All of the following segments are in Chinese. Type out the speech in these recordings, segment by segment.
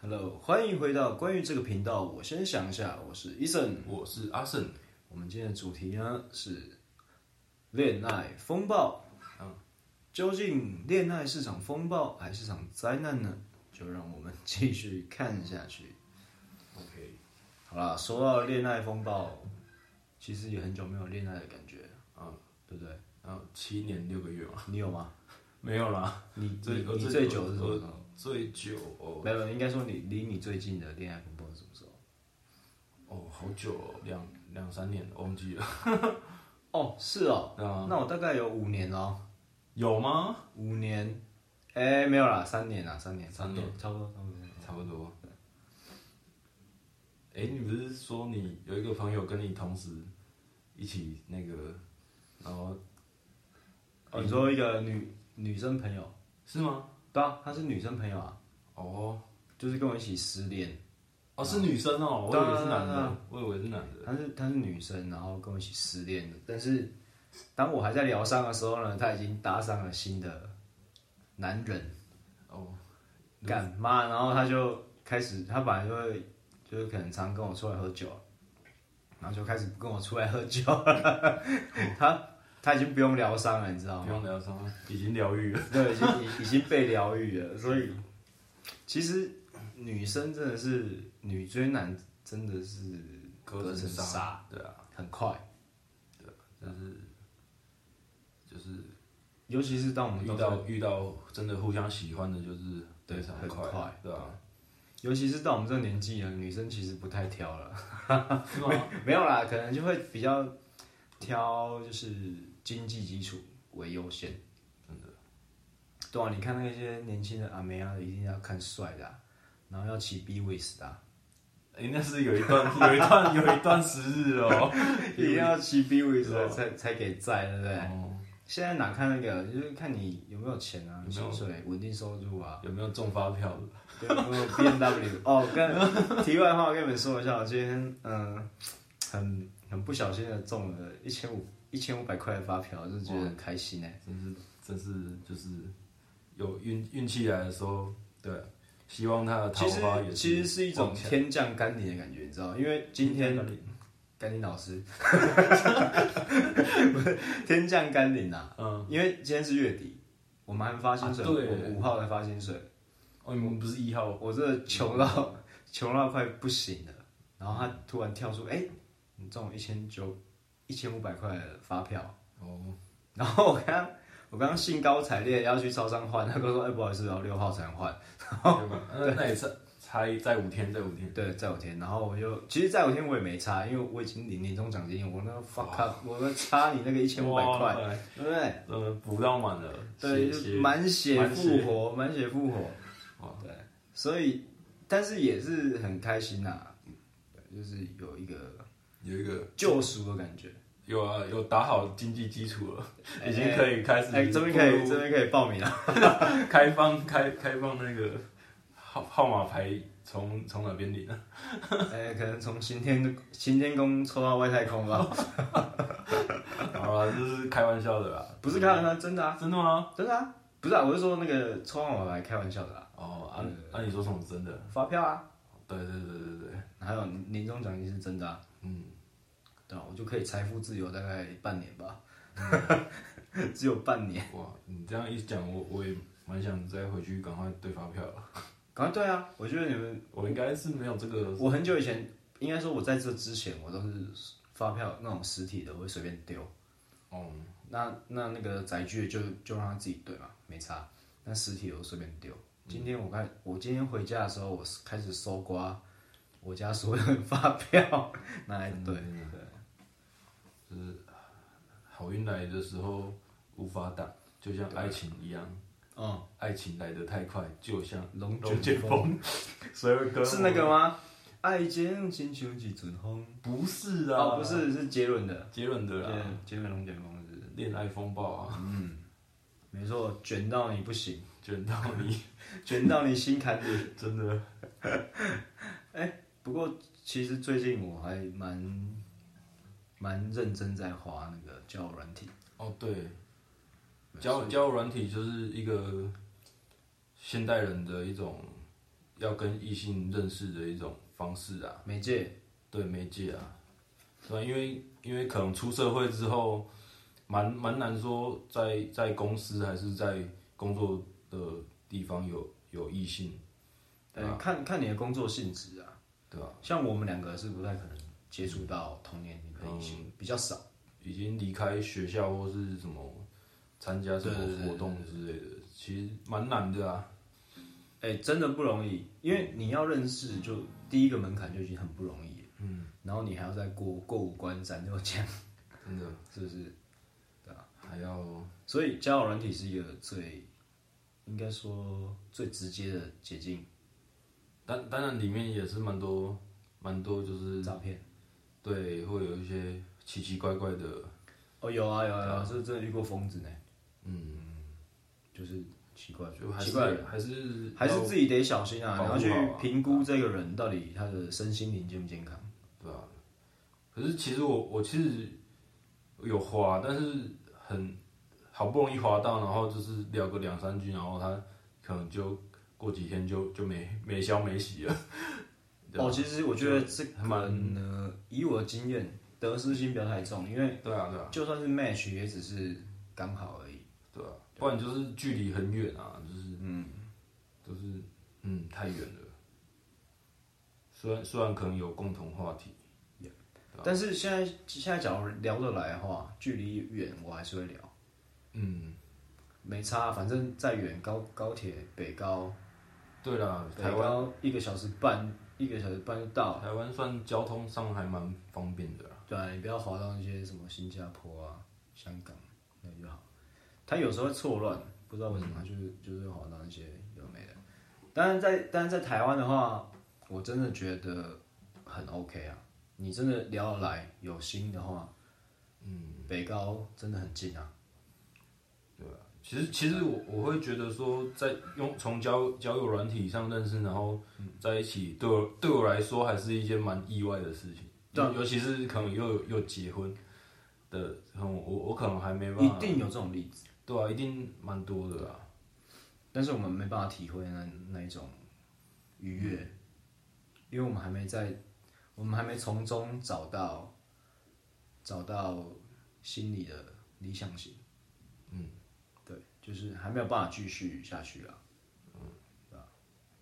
Hello，欢迎回到关于这个频道。我先想一下，我是 Eason，我是阿胜。我们今天的主题呢是恋爱风暴。嗯，究竟恋爱是场风暴还是场灾难呢？就让我们继续看下去。OK，好啦，说到恋爱风暴，其实也很久没有恋爱的感觉啊，嗯，对不对？然后七年六个月嘛，你有吗？没有啦。你最你你最久是什么时候？最久哦，没有，应该说你离你最近的恋爱风暴是什么时候？哦，好久哦，两两三年，忘记了。哦，是哦，啊，那我大概有五年哦。有吗？五年？哎、欸，没有啦，三年啦，三年，三年，差不多，差不多，差不多。哎、欸，你不是说你有一个朋友跟你同时一起那个，然后，哦，你说一个女女生朋友是吗？对啊，她是女生朋友啊。哦，就是跟我一起失恋。哦，是女生哦，我以为是男的，我以为是男的。她是她是女生，然后跟我一起失恋的。但是当我还在疗伤的时候呢，她已经搭上了新的男人。哦，干妈，然后她就开始，她本来就会就是可能常跟我出来喝酒，然后就开始不跟我出来喝酒。她她已经不用疗伤了，你知道吗？不用疗伤，已经疗愈了。对，已经已已经被疗愈了。所以其实女生真的是女追男，真的是隔层纱，对啊，很快，对，但是就是，尤其是当我们遇到遇到真的互相喜欢的，就是对，很快，对啊。尤其是到我们这个年纪了，女生其实不太挑了？没没有啦，可能就会比较挑，就是经济基础为优先，真的。对啊，你看那些年轻的阿妹啊，一定要看帅的、啊，然后要骑 B Wiz 的、啊。哎、欸，那是有一段，有一段，有一段时日哦，一定要骑 B Wiz 的才才给在，对不对？哦、现在哪看那个，就是看你有没有钱啊，薪水稳定收入啊，有没有中发票的。有没有 B M W 哦，跟 题外话我跟你们说一下，我今天嗯，很很不小心的中了一千五一千五百块的发票，就觉得很开心哎，真是真是就是有运运气来的时候，对，希望他的桃花也其实其实是一种天降甘霖的感觉，你知道？因为今天甘霖老师，不是天降甘霖呐，嗯，因为今天是月底，我们还发薪水，对，我五号才发薪水。哦，你们不是一号？我这穷到穷到快不行了，然后他突然跳出，哎、欸，你中了一千九、一千五百块的发票哦。然后我刚我刚兴高采烈要去超商换，他跟我说，哎、欸，不好意思，要六号才能换。然后 对，那也是差再五天，再五天。对，再五天。然后我就其实再五天我也没差，因为我已经领年终奖金，我那个 fuck up，我那差你那个一千五百块，对不对？呃，补到满了，对，满血复活，满血复活。哦，对，所以，但是也是很开心呐、啊，就是有一个有一个救赎的感觉，有啊，有打好经济基础了，已经可以开始，哎，这边可以，这边可以报名了，开放开开放那个号号码牌从从哪边领呢？哎，可能从刑天刑天宫抽到外太空吧。好了，这是开玩笑的啦，不是开玩笑，真的啊，真的吗？真的啊，不是啊，我是说那个抽号码牌开玩笑的啦。哦，按按你说什么真的发票啊？对对对对对，还有年终奖金是真的啊。嗯，对啊，我就可以财富自由大概半年吧，只有半年。哇，你这样一讲，我我也蛮想再回去赶快对发票了。赶快对啊！我觉得你们，我应该是没有这个。我很久以前，应该说我在这之前，我都是发票那种实体的，我会随便丢。哦，那那那个载具就就让他自己对嘛，没差。那实体我随便丢。今天我看，我今天回家的时候，我开始搜刮我家所有的发票 拿来对，对，就是好运来的时候无法挡，就像爱情一样，嗯，爱情来得太快，就像龙卷风，所以歌。是那个吗？爱情亲像一阵风，不是啊，不是，是杰伦的，杰伦的啦，杰伦龙卷风是恋爱风暴啊，嗯，没错，卷到你不行。卷到你，卷到你心坎里，真的。哎、欸，不过其实最近我还蛮蛮认真在滑那个交友软体。哦，对，交交友软体就是一个现代人的一种要跟异性认识的一种方式啊，媒介，对媒介啊，对，因为因为可能出社会之后，蛮蛮难说在在公司还是在工作的地方有有异性，对，看看你的工作性质啊，对吧？像我们两个是不太可能接触到同年龄的异性，嗯，比较少，已经离开学校或是什么参加什么活动之类的，其实蛮难的啊。哎、欸，真的不容易，因为你要认识，就第一个门槛就已经很不容易。嗯，然后你还要再过过五关斩六将，真的 是不是？对啊，还要，所以交友软体是一个最，应该说最直接的捷径。当当然里面也是蛮多蛮多就是诈骗，对，会有一些奇奇怪怪的。哦，有啊有啊有啊，是真的遇过疯子呢。嗯，就是。奇怪，就还是奇怪还是还是自己得小心啊！你要去评估这个人到底他的身心灵健不健康，对吧、啊？可是其实我我其实有滑，但是很好不容易滑到，然后就是聊个两三句，然后他可能就过几天就就没没消没息了。哦，其实我觉得这蛮呃，以我的经验，得失心不要太重，因为对啊对啊，就算是 match 也只是刚好而已，对吧、啊？不然就是距离很远啊，就是嗯，就是嗯太远了。虽然虽然可能有共同话题，yeah. 但是现在现在假如聊得来的话，距离远我还是会聊。嗯，没差，反正再远高高铁北高，对啦，台湾一个小时半，一个小时半就到。台湾算交通上还蛮方便的啦。对啊，你不要滑到那些什么新加坡啊、香港，那就好。他有时候会错乱，不知道为什么，他就是就是会滑到那些有的没的。但是在但是在台湾的话，我真的觉得很 OK 啊。你真的聊得来，有心的话，嗯，北高真的很近啊。其实其实我我会觉得说，在用从交交友软体上认识，然后在一起，对我对我来说还是一件蛮意外的事情。对，尤其是可能又又结婚的，我我可能还没办法。一定有这种例子。对啊，一定蛮多的啦，但是我们没办法体会那那一种愉悦，嗯，因为我们还没在，我们还没从中找到找到心里的理想型，就是还没有办法继续下去啊，嗯，对吧？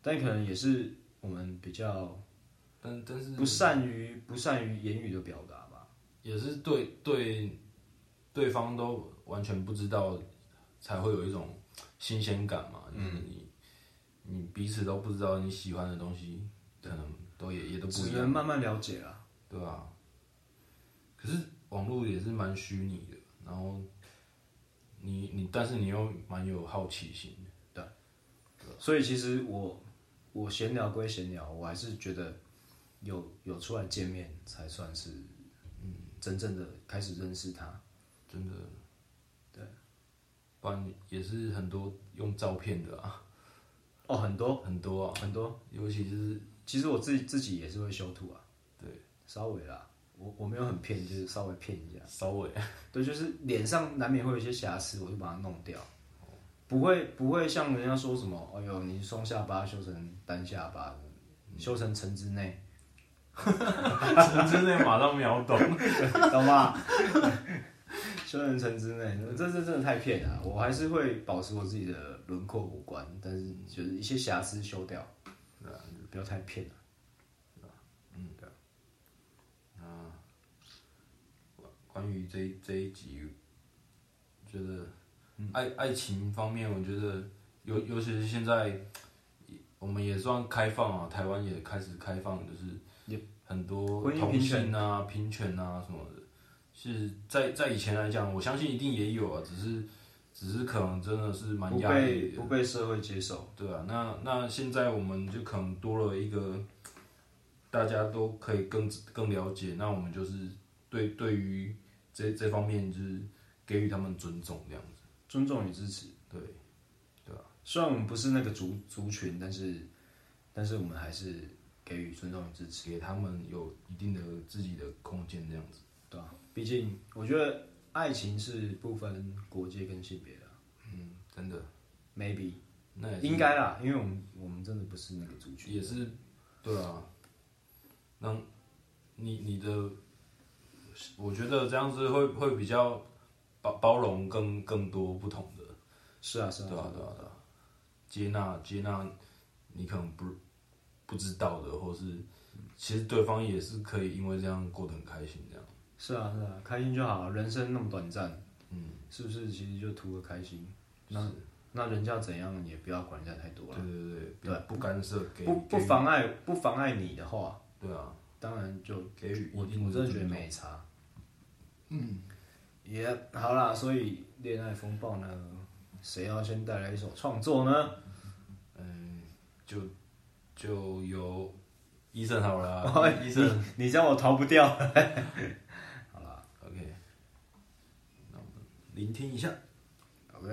但可能也是我们比较，但但是不善于不善于言语的表达吧，也是对对对方都完全不知道。才会有一种新鲜感嘛，就是你、嗯，你彼此都不知道你喜欢的东西，可能都也也都不一样，只能慢慢了解啊，对吧？可是网络也是蛮虚拟的，然后你你，但是你又蛮有好奇心的，对，所以其实我我闲聊归闲聊，我还是觉得有有出来见面才算是，嗯，真正的开始认识他，真的。对。不然也是很多用照片的啊，哦，很多。很多啊，很多，尤其是其实我自己自己也是会修图啊，对，稍微啦，我我没有很骗，就是稍微骗一下，稍微，对，就是脸上难免会有一些瑕疵，我就把它弄掉，不会不会像人家说什么，哎呦，你双下巴修成单下巴，修成城之内，城之内马上秒懂，懂吗？修成城之内，这这真的太骗了。我还是会保持我自己的轮廓五官，但是就是一些瑕疵修掉？不要太骗了，对吧？嗯，对。啊，关于这这一集，觉得爱爱情方面，我觉得尤尤其是现在，我们也算开放啊，台湾也开始开放，就是很多同性啊、平权啊什么的。是在在以前来讲，我相信一定也有啊，只是只是可能真的是蛮压抑的，不被社会接受，对啊，那那现在我们就可能多了一个，大家都可以更更了解，那我们就是对对于这这方面就是给予他们尊重这样子，尊重与支持，对，对啊，虽然我们不是那个族族群，但是但是我们还是给予尊重与支持，给他们有一定的自己的空间这样子，对啊。毕竟，我觉得爱情是不分国界跟性别的。嗯，真的。Maybe，那应该啦，因为我们我们真的不是那个族群，也是，对啊。那，你你的，我觉得这样子会会比较包包容更更多不同的。是啊是啊，对啊对啊对啊，接纳接纳你可能不不知道的，或是其实对方也是可以因为这样过得很开心这样。是啊是啊，开心就好，人生那么短暂，嗯，是不是？其实就图个开心。那那人家怎样也不要管人家太多了。对对对，对，不干涉，给不不妨碍不妨碍你的话，对啊，当然就给予。我我真的觉得没差。嗯，也好啦，所以恋爱风暴呢，谁要先带来一首创作呢？嗯，就就由医生好了。医生，你叫我逃不掉。好了，OK，那我们聆听一下。OK。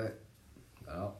好。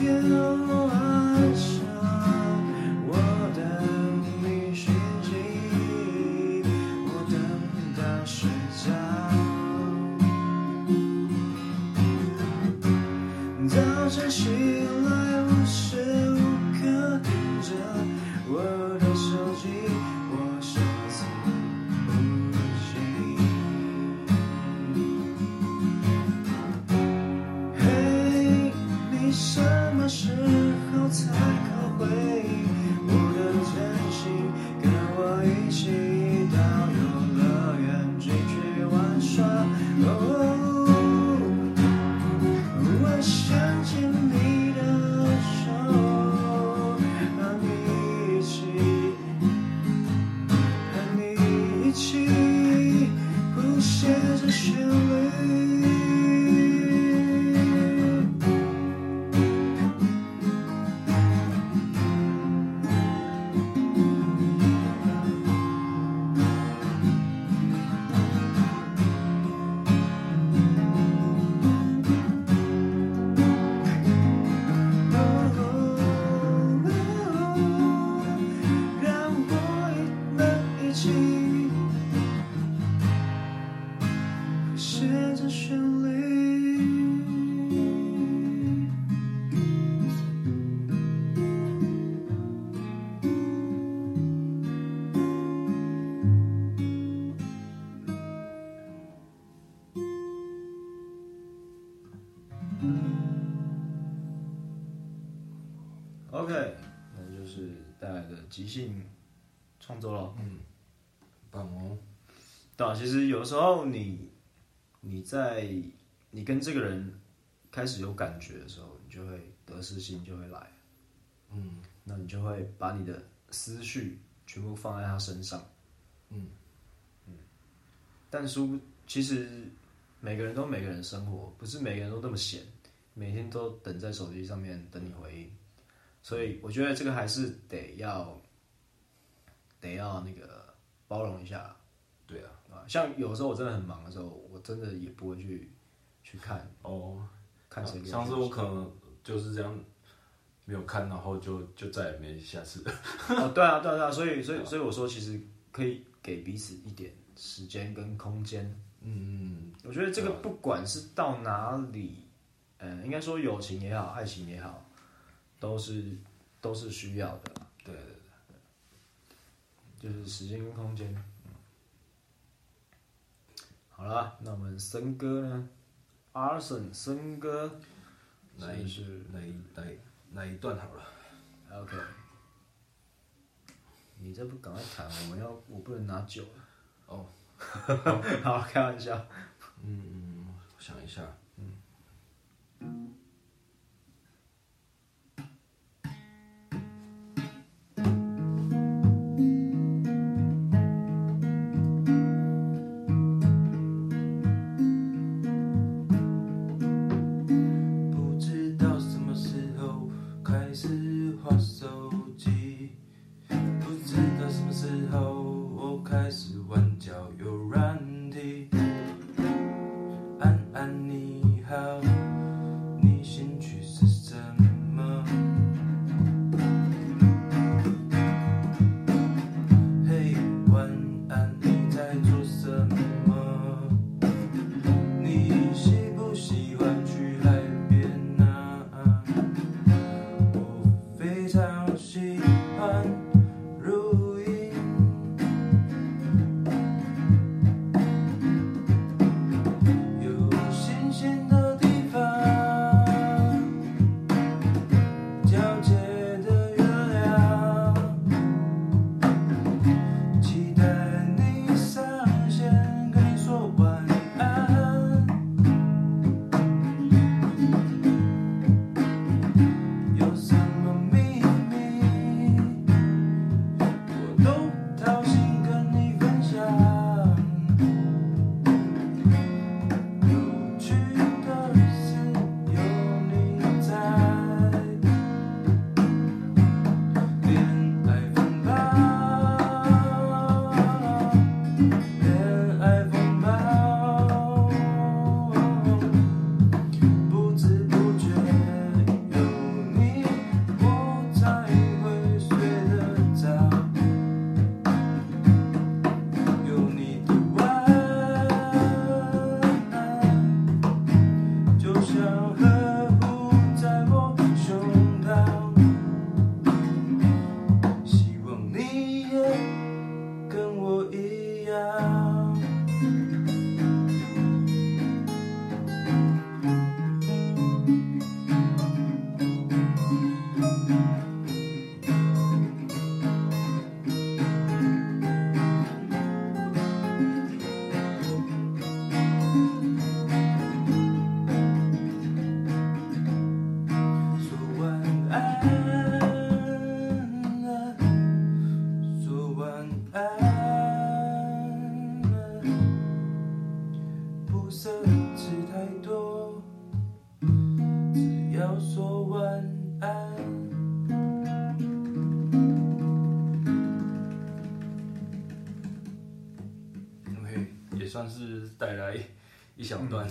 you 是。的即兴创作了。嗯，棒哦。对啊，其实有时候你你在你跟这个人开始有感觉的时候，你就会得失心就会来。嗯，那你就会把你的思绪全部放在他身上。嗯嗯。但书其实每个人都每个人生活，不是每个人都那么闲，每天都等在手机上面等你回应。所以我觉得这个还是得要，得要那个包容一下，对啊，啊，像有时候我真的很忙的时候，我真的也不会去去看哦，看谁。上次我可能就是这样没有看，然后就就再也没下次。哦，对啊，对啊，对啊，所以所以所以我说，其实可以给彼此一点时间跟空间。嗯嗯，我觉得这个不管是到哪里呃，应该说友情也好，爱情也好，都是都是需要的。对对对，就是时间跟空间。好了，那我们森哥呢？阿森森哥，哪一是哪一哪哪一段好了？OK，你这不赶快弹，我们要我不能拿酒了。哦，好，开玩笑。嗯嗯，我想一下。一小段，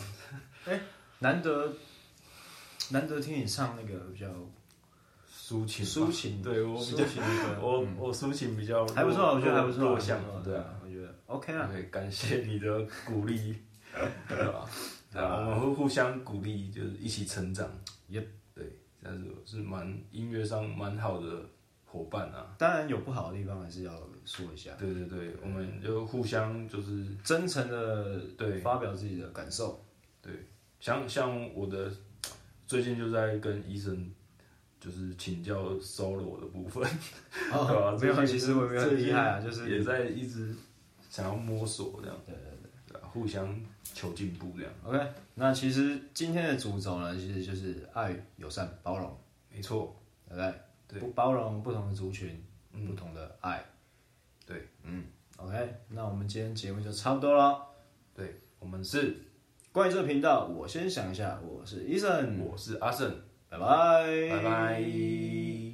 哎、嗯，难得难得听你唱那个比较抒情，抒情，对我比较 我我抒情比较还不错，我觉得还不错，对啊，我觉得 OK 啊，对，感谢你的鼓励，对吧？对啊，我们会互相鼓励，就是一起成长，也对，这样子是蛮音乐上蛮好的伙伴啊。当然有不好的地方，还是要说一下。对对对，我们就互相就是真诚的对发表自己的感受。对，像像我的最近就在跟医生就是请教 solo 的部分，哦、对吧？没有，其实我没有很厉害啊，就是也在一直想要摸索这样。对对对，对互相求进步这样。OK，那其实今天的主轴呢，其实就是爱、友善、包容。没错，对不对？对，不包容不同的族群，嗯、不同的爱。对，嗯，OK，那我们今天节目就差不多了。对，我们是关于这个频道，我先想一下，我是 Eason，我是阿胜，拜拜，拜拜。